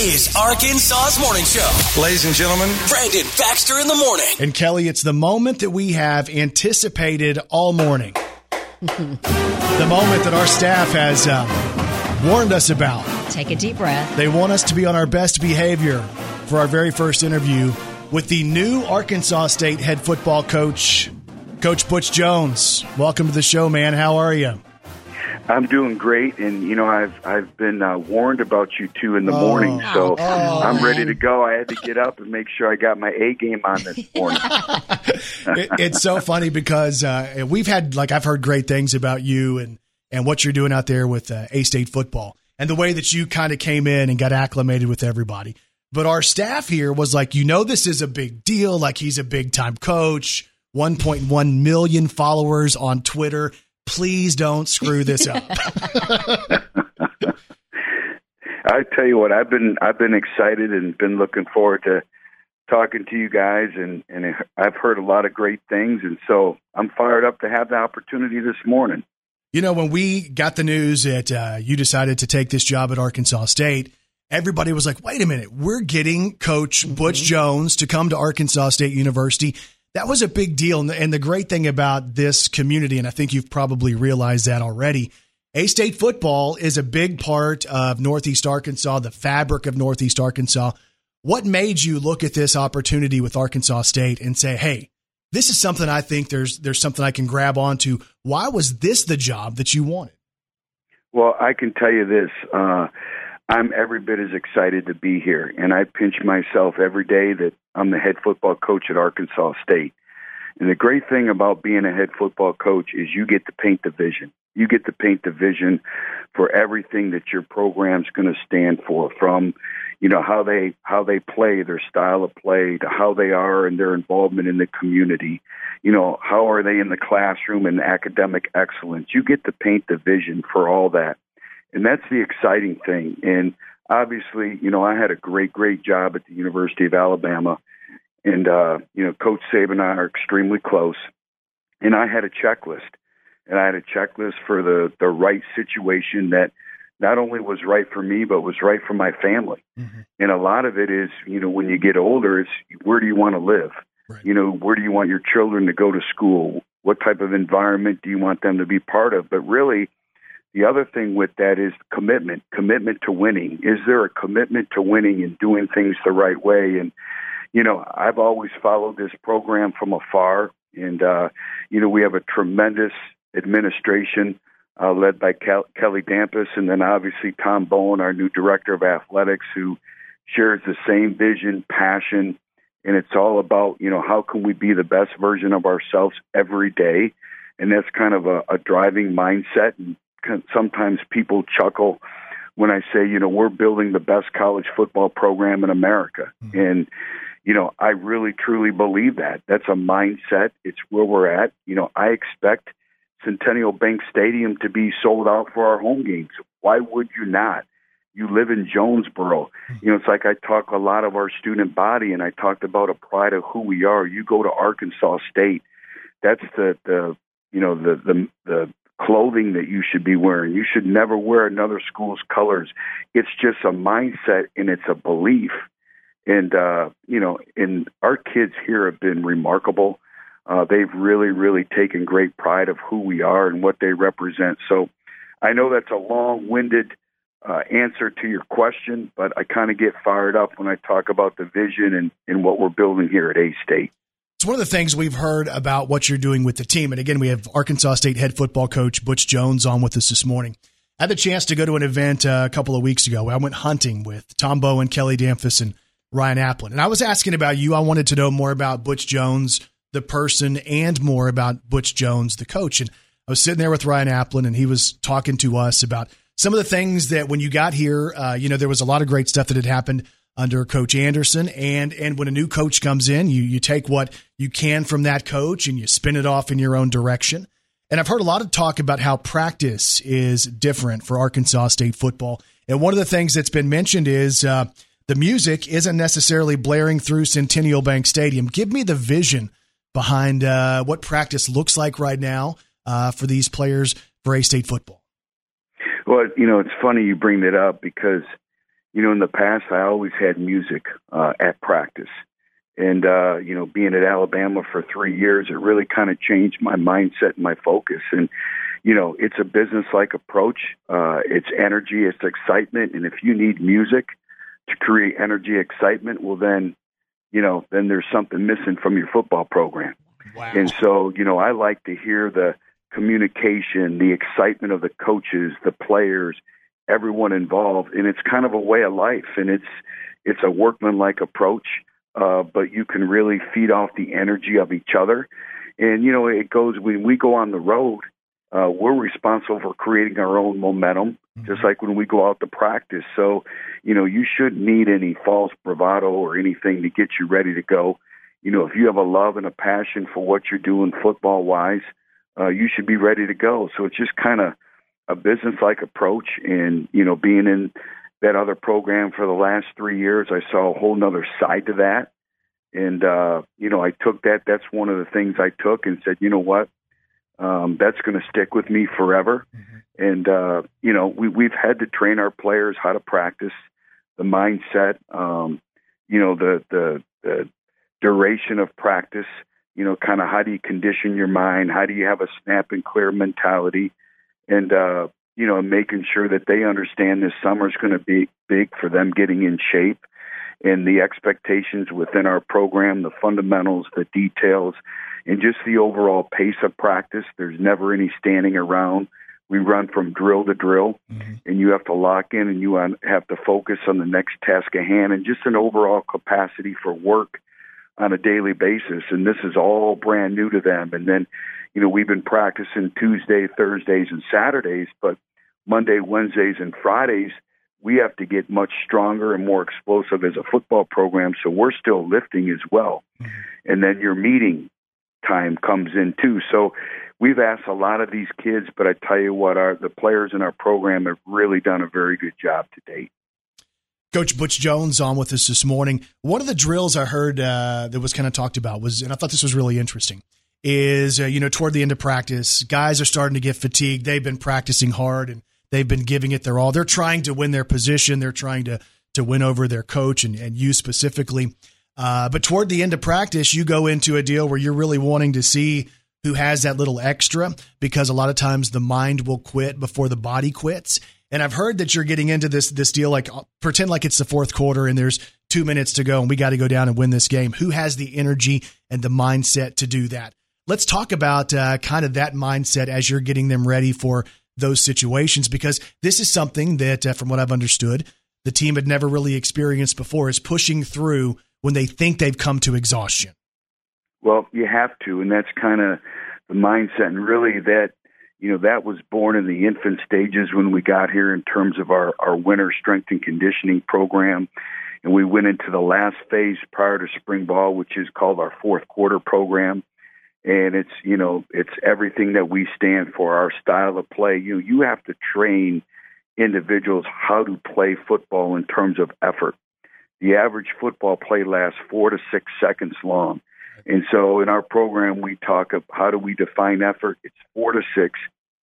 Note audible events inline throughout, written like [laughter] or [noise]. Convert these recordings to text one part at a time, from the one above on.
is Arkansas's morning show. Ladies and gentlemen, Brandon Baxter in the morning. And Kelly, it's the moment that we have anticipated all morning. the moment that our staff has uh, warned us about. Take a deep breath. They want us to be on our best behavior for our very first interview with the new Arkansas State head football coach, Coach Butch Jones. Welcome to the show, man. How are you? I'm doing great, and you know I've I've been uh, warned about you two in the morning, so Oh. I'm ready to go. I had to get up and make sure I got my A game on this [laughs] morning. It- it's so funny because uh, we've had like I've heard great things about you and and what you're doing out there with uh, A State football and the way that you kind of came in and got acclimated with everybody. But our staff here was like, you know, this is a big deal. Like he's a big time coach, 1.1 million followers on Twitter. Please don't screw this up. [laughs] I tell you what, I've been I've been excited and been looking forward to talking to you guys, and and I've heard a lot of great things, and so I'm fired up to have the opportunity this morning. You know, when we got the news that uh, you decided to take this job at Arkansas State, everybody was like, wait a minute, we're getting Coach Butch Jones to come to Arkansas State University. That was a big deal. And the, and the great thing about this community, and I think you've probably realized that already, A State football is a big part of Northeast Arkansas, the fabric of Northeast Arkansas. What made you look at this opportunity with Arkansas State and say, hey, this is something I think there's there's something I can grab onto. Why was this the job that you wanted? Well, I can tell you this. Uh, I'm every bit as excited to be here, and I pinch myself every day that I'm the head football coach at Arkansas State. And the great thing about being a head football coach is you get to paint the vision. You get to paint the vision for everything that your program's going to stand for, from you know how they how they play, their style of play, to how they are and their involvement in the community. You know how are they in the classroom and academic excellence. You get to paint the vision for all that and that's the exciting thing. And obviously, you know, I had a great, great job at the University of Alabama, and uh, you know, Coach Saban and I are extremely close. And I had a checklist, and I had a checklist for the the right situation that not only was right for me, but was right for my family. Mhm. And a lot of it is, you know, when you get older, it's where do you want to live? Right. You know, where do you want your children to go to school? What type of environment do you want them to be part of? But really, the other thing with that is commitment, commitment to winning. Is there a commitment to winning and doing things the right way? And, you know, I've always followed this program from afar. And, uh, you know, we have a tremendous administration uh, led by Kel- Kelly Damphousse and then obviously Tom Bowen, our new director of athletics, who shares the same vision, passion, and it's all about, you know, how can we be the best version of ourselves every day? And that's kind of a, a driving mindset. And sometimes people chuckle when I say, you know, we're building the best college football program in America. Hmm. And, you know, I really truly believe that. That's a mindset. It's where we're at. You know, I expect Centennial Bank Stadium to be sold out for our home games. Why would you not? You live in Jonesboro. Hmm. You know, it's like I talk a lot of our student body, and I talked about a pride of who we are. You go to Arkansas State, that's the the you know the the the clothing that you should be wearing. You should never wear another school's colors. It's just a mindset and it's a belief. And uh, you know, and our kids here have been remarkable. Uh, they've really, really taken great pride of who we are and what they represent. So, I know that's a long-winded uh, answer to your question, but I kind of get fired up when I talk about the vision and, and what we're building here at A State. It's one of the things we've heard about what you're doing with the team. And again, we have Arkansas State head football coach Butch Jones on with us this morning. I had the chance to go to an event uh, a couple of weeks ago. I went hunting with Tom Bowen, Kelly Damphousse, and Ryan Applin. And I was asking about you. I wanted to know more about Butch Jones, the person, and more about Butch Jones, the coach. And I was sitting there with Ryan Applin, and he was talking to us about some of the things that when you got here, uh, you know, there was a lot of great stuff that had happened under Coach Anderson. And and when a new coach comes in, you you take what you can from that coach and you spin it off in your own direction. And I've heard a lot of talk about how practice is different for Arkansas State football. And one of the things that's been mentioned is uh, the music isn't necessarily blaring through Centennial Bank Stadium. Give me the vision behind uh, what practice looks like right now uh, for these players for A State football. Well, you know, it's funny you bring that up because, you know, in the past, I always had music uh, at practice. And, uh, you know, being at Alabama for three years, it really kind of changed my mindset and my focus. And, you know, it's a business like approach. Uh, it's energy, it's excitement. And if you need music to create energy, excitement, well, then, you know, then there's something missing from your football program. Wow. And so, you know, I like to hear the communication, the excitement of the coaches, the players, everyone involved, and it's kind of a way of life, and it's it's a workmanlike approach, uh, but you can really feed off the energy of each other, and you know it goes when we go on the road. Uh, we're responsible for creating our own momentum, mm-hmm. just like when we go out to practice. So, you know, you shouldn't need any false bravado or anything to get you ready to go. You know, if you have a love and a passion for what you're doing football wise, uh, you should be ready to go. So it's just kind of a business like approach and you know being in that other program for the last three years i saw a whole nother side to that. And uh you know i took that that's one of the things i took and said you know what? Um that's going to stick with me forever. Mm-hmm. and uh you know we we've had to train our players how to practice the mindset um you know the the the duration of practice you know kind of how do you condition your mind? How do you have a snap and clear mentality and uh, you know making sure that they understand this summer is going to be big for them getting in shape and the expectations within our program, the fundamentals, the details, and just the overall pace of practice. There's never any standing around. We run from drill to drill, mm-hmm. and you have to lock in and you have to focus on the next task at hand and just an overall capacity for work on a daily basis. And this is all brand new to them. And then you know, we've been practicing Tuesday, Thursdays, and Saturdays, but Monday, Wednesdays, and Fridays, we have to get much stronger and more explosive as a football program. So we're still lifting as well. Mm-hmm. And then your meeting time comes in too. So we've asked a lot of these kids, but I tell you what, our the players in our program have really done a very good job to date. Coach Butch Jones on with us this morning. One of the drills I heard uh, that was kind of talked about was, and I thought this was really interesting is, uh, you know, toward the end of practice, guys are starting to get fatigued. They've been practicing hard and they've been giving it their all. They're trying to win their position. They're trying to to win over their coach and, and you specifically. Uh, but toward the end of practice, you go into a deal where you're really wanting to see who has that little extra because a lot of times the mind will quit before the body quits. And I've heard that you're getting into this this deal like uh, pretend like it's the fourth quarter and there's two minutes to go and we got to go down and win this game. Who has the energy and the mindset to do that? Let's talk about uh, kind of that mindset as you're getting them ready for those situations because this is something that, uh, from what I've understood, the team had never really experienced before is pushing through when they think they've come to exhaustion. Well, you have to, and that's kind of the mindset. And really, that you know that was born in the infant stages when we got here in terms of our our winter strength and conditioning program, and we went into the last phase prior to spring ball, which is called our fourth quarter program and it's you know it's everything that we stand for our style of play. You you have to train individuals how to play football in terms of effort. The average football play lasts 4 to 6 seconds long. And so in our program we talk of how do we define effort? It's 4 to 6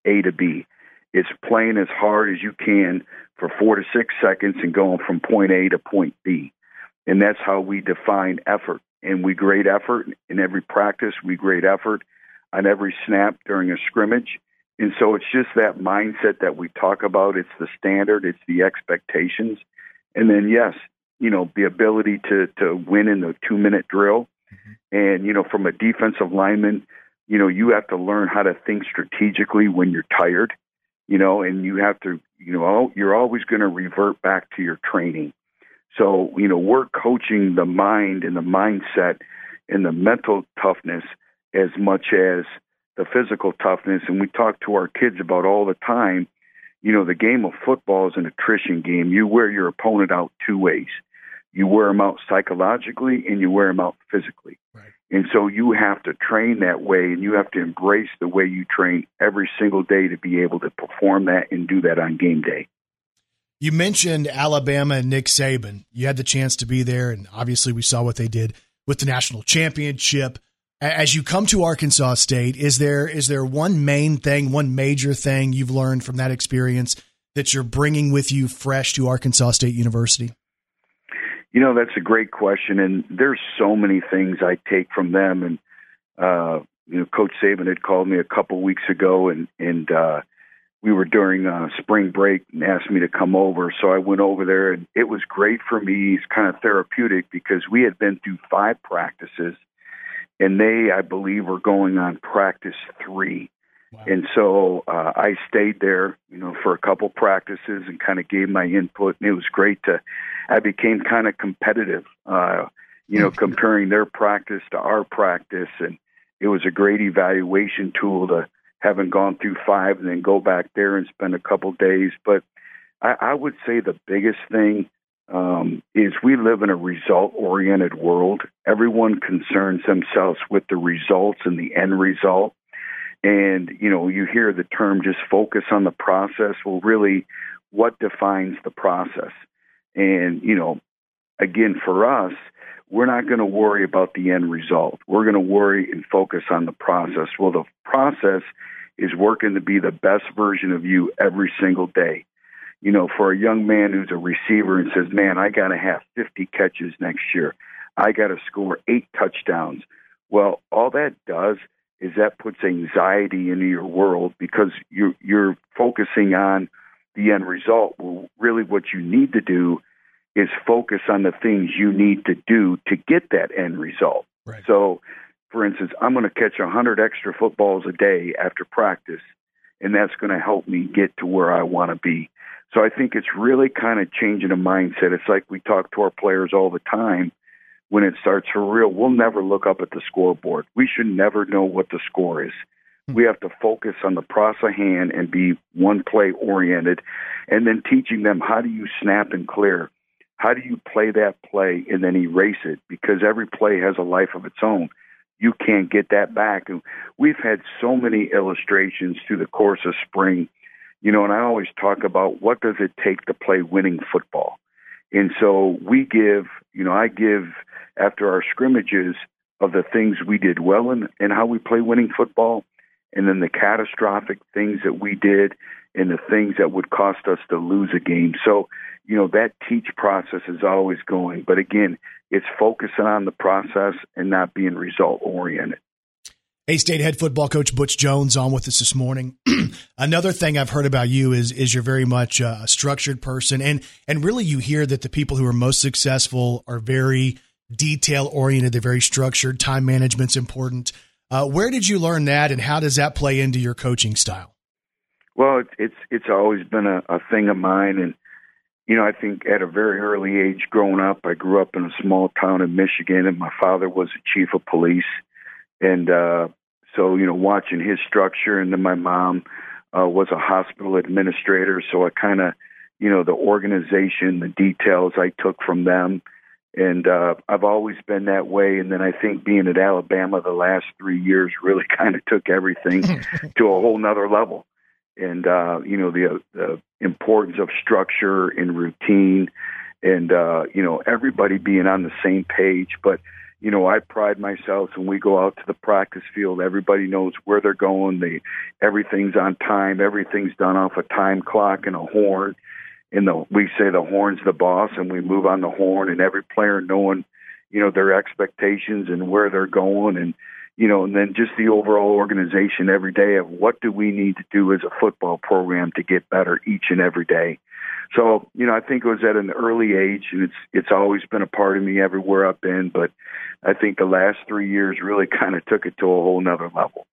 A to B. It's playing as hard as you can for 4 to 6 seconds and going from point A to point B. And that's how we define effort and we grade effort in every practice. We grade effort on every snap during a scrimmage. And so it's just that mindset that we talk about. It's the standard, it's the expectations. And then, yes, you know, the ability to, to win in the two minute drill. Mm-hmm. And, you know, from a defensive lineman, you know, you have to learn how to think strategically when you're tired, you know, and you have to, you know, you're always going to revert back to your training. So, you know, we're coaching the mind and the mindset and the mental toughness as much as the physical toughness. And we talk to our kids about all the time, you know, the game of football is an attrition game. You wear your opponent out two ways. You wear them out psychologically and you wear them out physically. Right. And so you have to train that way and you have to embrace the way you train every single day to be able to perform that and do that on game day. You mentioned Alabama and Nick Saban. You had the chance to be there, and obviously we saw what they did with the national championship. As you come to Arkansas State, is there is there one main thing, one major thing you've learned from that experience that you're bringing with you fresh to Arkansas State University? You know, that's a great question, and there's so many things I take from them. And uh, you know, Coach Saban had called me a couple weeks ago, and and uh, we were during uh, spring break and asked me to come over. So I went over there, and it was great for me. It's kind of therapeutic because we had been through five practices, and they, I believe, were going on practice three. Wow. And so uh, I stayed there, you know, for a couple practices and kind of gave my input, and it was great to. I became kind of competitive, uh, you know, [laughs] comparing their practice to our practice, and it was a great evaluation tool to having gone through five and then go back there and spend a couple days. But I, I would say the biggest thing um, is we live in a result oriented world. Everyone concerns themselves with the results and the end result. And, you know, you hear the term just focus on the process. Well, really, what defines the process? And, you know, again, for us, we're not going to worry about the end result. We're going to worry and focus on the process. Well, the process is working to be the best version of you every single day. You know, for a young man who's a receiver and says, Man, I got to have 50 catches next year, I got to score eight touchdowns. Well, all that does is that puts anxiety into your world because you're, you're focusing on the end result. Well, really, what you need to do is focus on the things you need to do to get that end result. Right. So, for instance, I'm going to catch 100 extra footballs a day after practice, and that's going to help me get to where I want to be. So I think it's really kind of changing a mindset. It's like we talk to our players all the time. When it starts for real, we'll never look up at the scoreboard. We should never know what the score is. Hmm. We have to focus on the process hand and be one play oriented, and then teaching them how do you snap and clear how do you play that play and then erase it? Because every play has a life of its own. You can't get that back. And we've had so many illustrations through the course of spring, you know, and I always talk about what does it take to play winning football. And so we give, you know, I give after our scrimmages of the things we did well and, and how we play winning football, and then the catastrophic things that we did and the things that would cost us to lose a game. So you know that teach process is always going but again it's focusing on the process and not being result oriented A State head football coach Butch Jones on with us this morning. [clears throat] Another thing I've heard about you is is you're very much a structured person, and and really you hear that the people who are most successful are very detail oriented. They're very structured. Time management's important. Uh, where did you learn that, and how does that play into your coaching style? Well, it's it's, it's always been a, a thing of mine, and you know, I think at a very early age growing up, I grew up in a small town in Michigan, and my father was a chief of police. And uh, so, you know, watching his structure, and then my mom uh, was a hospital administrator. So I kind of, you know, the organization, the details I took from them. And uh, I've always been that way. And then I think being at Alabama the last three years really [laughs] kind of took everything [laughs] to a whole nother level and uh, you know the, the importance of structure and routine, and uh, you know everybody being on the same page. But you know I pride myself when we go out to the practice field. Everybody knows where they're going. They everything's on time. Everything's done off a time clock and a horn. And the we say the horn's the boss, and we move on the horn, and every player knowing you know their expectations and where they're going and you know, and then just the overall organization every day of what do we need to do as a football program to get better each and every day. So, you know, I think it was at an early age, and it's it's always been a part of me everywhere I've been. But I think the last three years really [laughs] kind of took it to a whole nother level.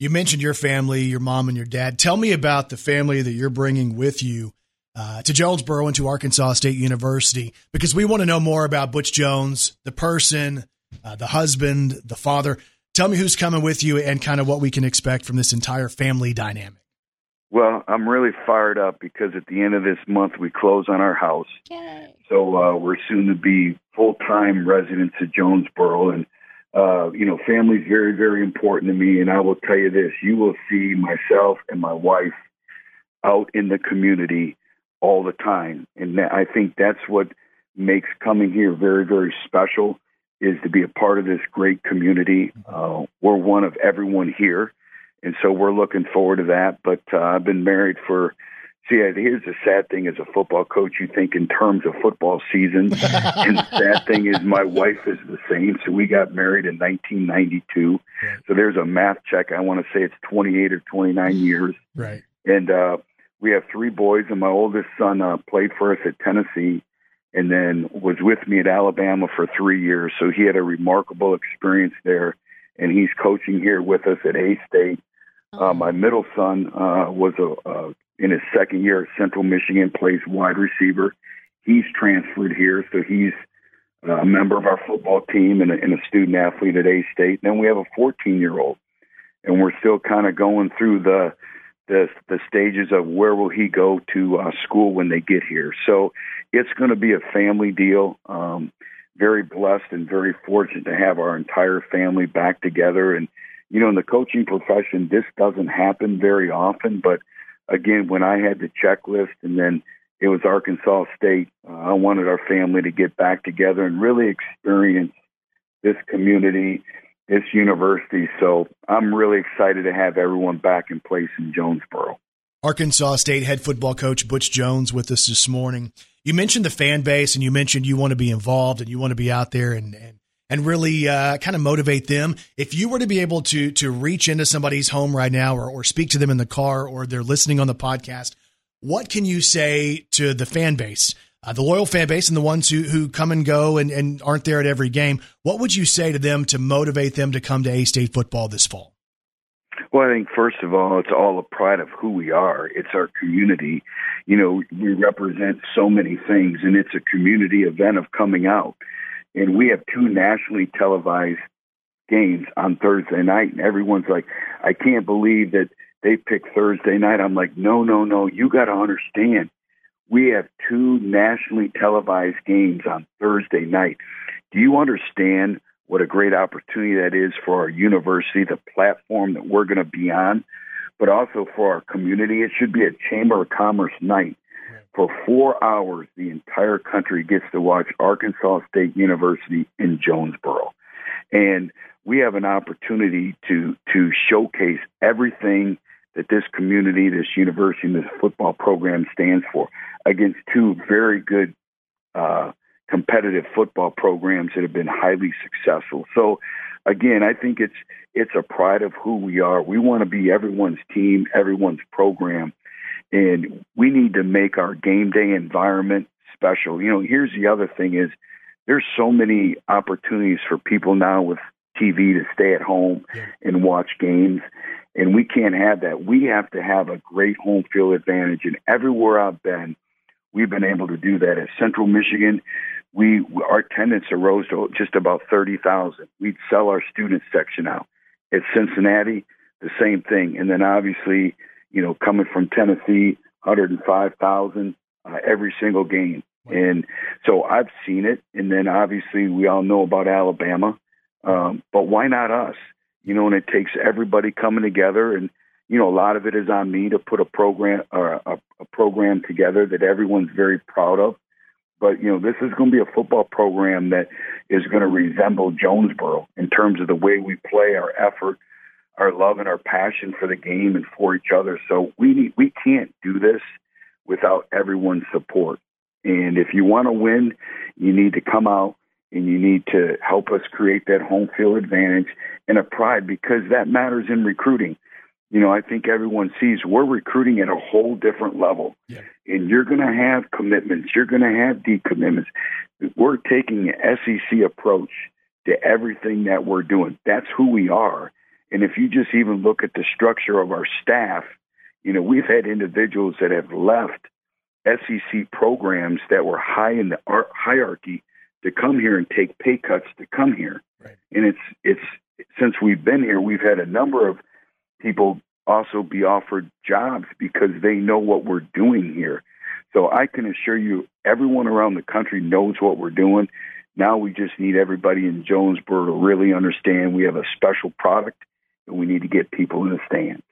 You mentioned your family, your mom and your dad. Tell me about the family that you're bringing with you uh, to Jonesboro and to Arkansas State University, because we want to know more about Butch Jones, the person, uh, the husband, the father. Tell me who's coming with you and kind of what we can expect from this entire family dynamic. Well, I'm really fired up because at the end of this month we close on our house. Yay. So uh, we're soon to be full time residents of Jonesboro, and uh, you know, family's very, very important to me. And I will tell you this: you will see myself and my wife out in the community all the time, and I think that's what makes coming here very, very special is to be a part of this great community. Uh, we're one of everyone here, and so we're looking forward to that. But uh, I've been married for See, here's the sad thing as a football coach, you think in terms of football seasons. [laughs] and the sad thing is my wife is the same. So we got married in 1992. So there's a math check. I want to say it's 28 or 29 years. Right. And uh, we have three boys, and my oldest son uh, played for us at Tennessee and then was with me at Alabama for three years. So he had a remarkable experience there. And he's coaching here with us at A State. Uh, my middle son uh, was a, uh, in his second year at Central Michigan, plays wide receiver. He's transferred here, so he's uh, a member of our football team and a, and a student athlete at A State. Then we have a 14 year old, and we're still kind of going through the the the stages of where will he go to uh, school when they get here. So it's going to be a family deal. Um, very blessed and very fortunate to have our entire family back together. And you know, in the coaching profession, this doesn't happen very often, but again, when I had the checklist and then it was Arkansas State, uh, I wanted our family to get back together and really experience this community, this university. So I'm really excited to have everyone back in place in Jonesboro. Arkansas State head football coach Butch Jones with us this morning. You mentioned the fan base and you mentioned you want to be involved and you want to be out there and, and and really uh, kind of motivate them. If you were to be able to to reach into somebody's home right now, or, or speak to them in the car, or they're listening on the podcast, what can you say to the fan base, uh, the loyal fan base, and the ones who who come and go and, and aren't there at every game? What would you say to them to motivate them to come to A State football this fall? Well, I think first of all, it's all a pride of who we are. It's our community. You know, we represent so many things, and it's a community event of coming out and we have two nationally televised games on Thursday night, and everyone's like, I can't believe that they picked Thursday night. I'm like, no, no, no, you got to understand. We have two nationally televised games on Thursday night. Do you understand what a great opportunity that is for our university, the platform that we're going to be on, but also for our community? It should be a Chamber of Commerce night for four hours, the entire country gets to watch Arkansas State University in Jonesboro. And we have an opportunity to, to showcase everything that this community, this university, and this football program stands for against two very good uh, competitive football programs that have been highly successful. So, again, I think it's it's a pride of who we are. We want to be everyone's team, everyone's program, and we need to make our game day environment special. You know, here's the other thing is there's so many opportunities for people now with TV to stay at home yeah. and watch games. And we can't have that. We have to have a great home field advantage. And everywhere I've been, we've been able to do that. At Central Michigan, we our attendance arose to just about thirty thousand. We'd sell our student section out. At Cincinnati, the same thing. And then obviously you know, coming from Tennessee, 105,000 uh, every single game. And so I've seen it. And then obviously we all know about Alabama. Um, but why not us? You know, and it takes everybody coming together. And, you know, a lot of it is on me to put a program or a, a program together that everyone's very proud of. But, you know, this is going to be a football program that is going to resemble Jonesboro in terms of the way we play, our effort, our love and our passion for the game and for each other. So we need, we can't do this without everyone's support. And if you want to win, you need to come out and you need to help us create that home field advantage and a pride because that matters in recruiting. You know, I think everyone sees we're recruiting at a whole different level. Yeah. And you're going to have commitments, you're going to have decommitments. We're taking an SEC approach to everything that we're doing. That's who we are. And if you just even look at the structure of our staff, you know, we've had individuals that have left SEC programs that were high in the hierarchy to come here and take pay cuts to come here. Right. And it's it's since we've been here, we've had a number of people also be offered jobs because they know what we're doing here. So I can assure you, everyone around the country knows what we're doing. Now we just need everybody in Jonesboro to really understand we have a special product and we need to get people in the stands.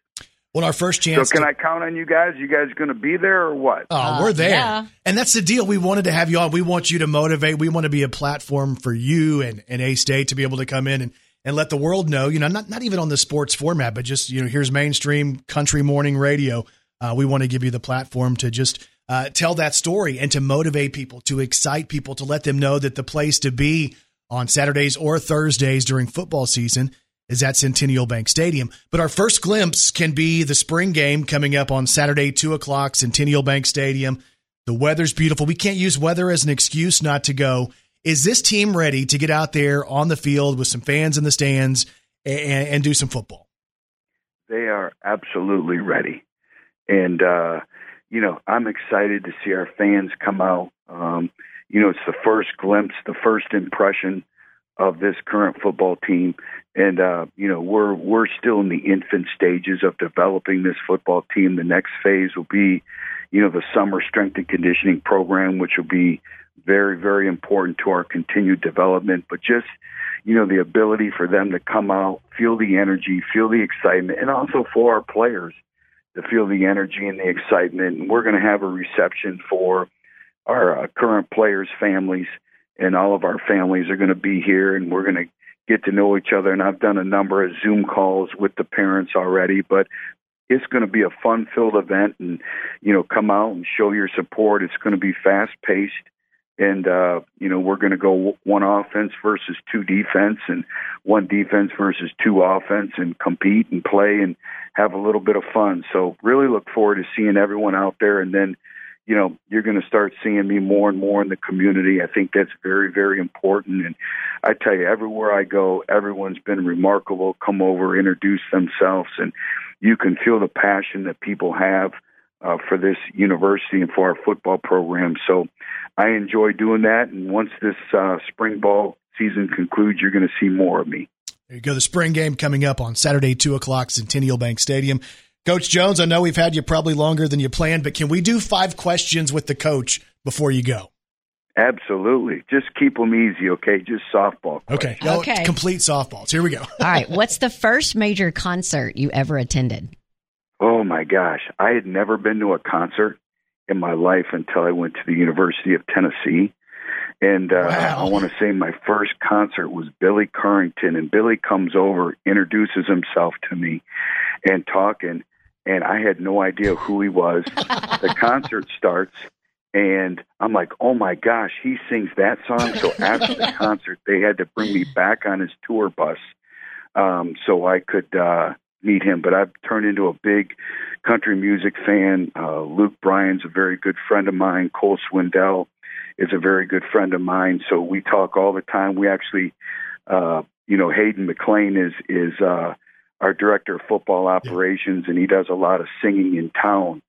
Well, our first chance. So, can to- I count on you guys? You guys going to be there or what? Oh, uh, we're there, yeah. and that's the deal. We wanted to have you on. We want you to motivate. We want to be a platform for you and, and A State to be able to come in and, and let the world know. You know, not not even on the sports format, but just you know, here's mainstream country morning radio. uh, we want to give you the platform to just uh, tell that story and to motivate people, to excite people, to let them know that the place to be on Saturdays or Thursdays during football season is at Centennial Bank Stadium. But our first glimpse can be the spring game coming up on Saturday, 2 o'clock, Centennial Bank Stadium. The weather's beautiful. We can't use weather as an excuse not to go. Is this team ready to get out there on the field with some fans in the stands and, and do some football? They are absolutely ready. And, uh, you know, I'm excited to see our fans come out. Um, you know, it's the first glimpse, the first impression of this current football team. And uh, you know, we're we're still in the infant stages of developing this football team. The next phase will be, you know, the summer strength and conditioning program, which will be very, very important to our continued development. But just, you know, the ability for them to come out, feel the energy, feel the excitement, and also for our players to feel the energy and the excitement. And we're going to have a reception for our uh, current players' families, and all of our families are going to be here, and we're going to get to know each other. And I've done a number of Zoom calls with the parents already, but it's going to be a fun-filled event, and you know, come out and show your support. It's going to be fast-paced and uh, you know we're going to go one offense versus two defense and one defense versus two offense and compete and play and have a little bit of fun. So really look forward to seeing everyone out there. And then you know you're going to start seeing me more and more in the community. I think that's very very important. And i tell you everywhere i go everyone's been remarkable. Come over introduce themselves and you can feel the passion that people have uh, for this university and for our football program. So I enjoy doing that. And once this uh, spring ball season concludes, you're going to see more of me. There you go. The spring game coming up on Saturday, 2 o'clock, Centennial Bank Stadium. Coach Jones, I know we've had you probably longer than you planned, but can we do five questions with the coach before you go? Absolutely. Just keep them easy, okay? Just softball. Okay. No, okay. Complete softballs. Here we go. All right. [laughs] What's the first major concert you ever attended? Oh my gosh, I had never been to a concert in my life until I went to the University of Tennessee. And uh, wow. I want to say my first concert was Billy Currington, and Billy comes over, introduces himself to me, and talking, and I had no idea who he was. the [laughs] concert starts, and I'm like, oh my gosh, he sings that song. So after the [laughs] concert, they had to bring me back on his tour bus um, so I could uh, meet him, but I've turned into a big country music fan. Uh, Luke Bryan's a very good friend of mine. Cole Swindell is a very good friend of mine. So we talk all the time. We actually, uh, you know, Hayden McLean is is uh, our director of football operations, and he does a lot of singing in town.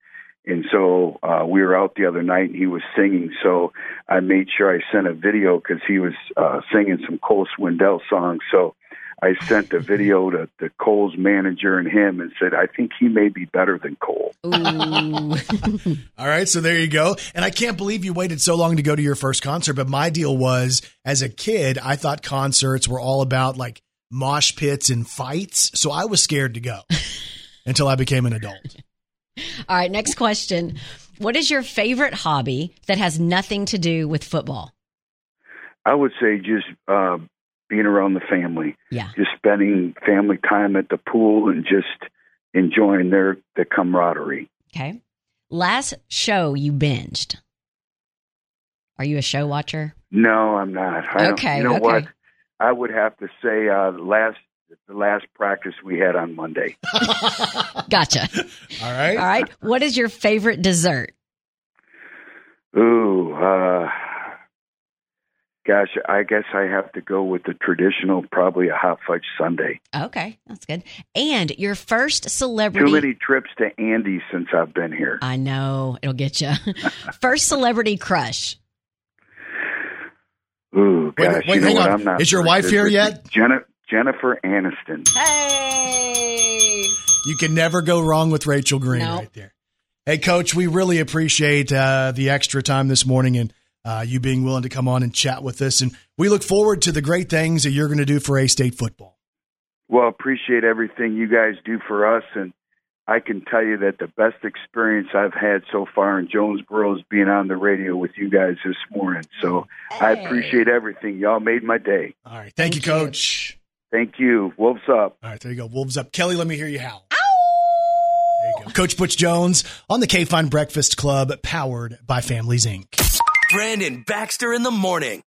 And so uh, we were out the other night, and he was singing. So I made sure I sent a video because he was uh, singing some Cole Swindell songs. So I sent a video to, to Cole's manager and him and said, I think he may be better than Cole. [laughs] All right, so there you go. And I can't believe you waited so long to go to your first concert. But my deal was, as a kid, I thought concerts were all about like mosh pits and fights. So I was scared to go [laughs] until I became an adult. All right, next question. What is your favorite hobby that has nothing to do with football? I would say just uh, being around the family. Yeah. Just spending family time at the pool and just enjoying their the camaraderie. Okay. Last show you binged. Are you a show watcher? No, I'm not. I okay. You know okay. what? I would have to say uh, last the last practice we had on Monday. [laughs] gotcha. All right. All right. What is your favorite dessert? Ooh, uh, Gosh, I guess I have to go with the traditional, probably a hot fudge sundae. Okay, that's good. And your first celebrity. Too many trips to Andy since I've been here. I know it'll get you. [laughs] first celebrity crush. Ooh, gosh, wait, wait, you know what? On. I'm not. Is your wife here yet? Jenna, Jennifer Aniston. Hey. You can never go wrong with Rachel Green nope. right there. Hey, Coach, we really appreciate uh, the extra time this morning and uh, you being willing to come on and chat with us. And we look forward to the great things that you're going to do for A State football. Well, appreciate everything you guys do for us. And I can tell you that the best experience I've had so far in Jonesboro is being on the radio with you guys this morning. So hey. I appreciate everything. Y'all made my day. All right. Thank, Thank you, Coach. You. Thank you. Wolves up. All right. There you go. Wolves up. Kelly, let me hear you howl. Ow! Coach Butch Jones on the KFIN Breakfast Club, powered by Families Inc. Brandon Baxter in the morning.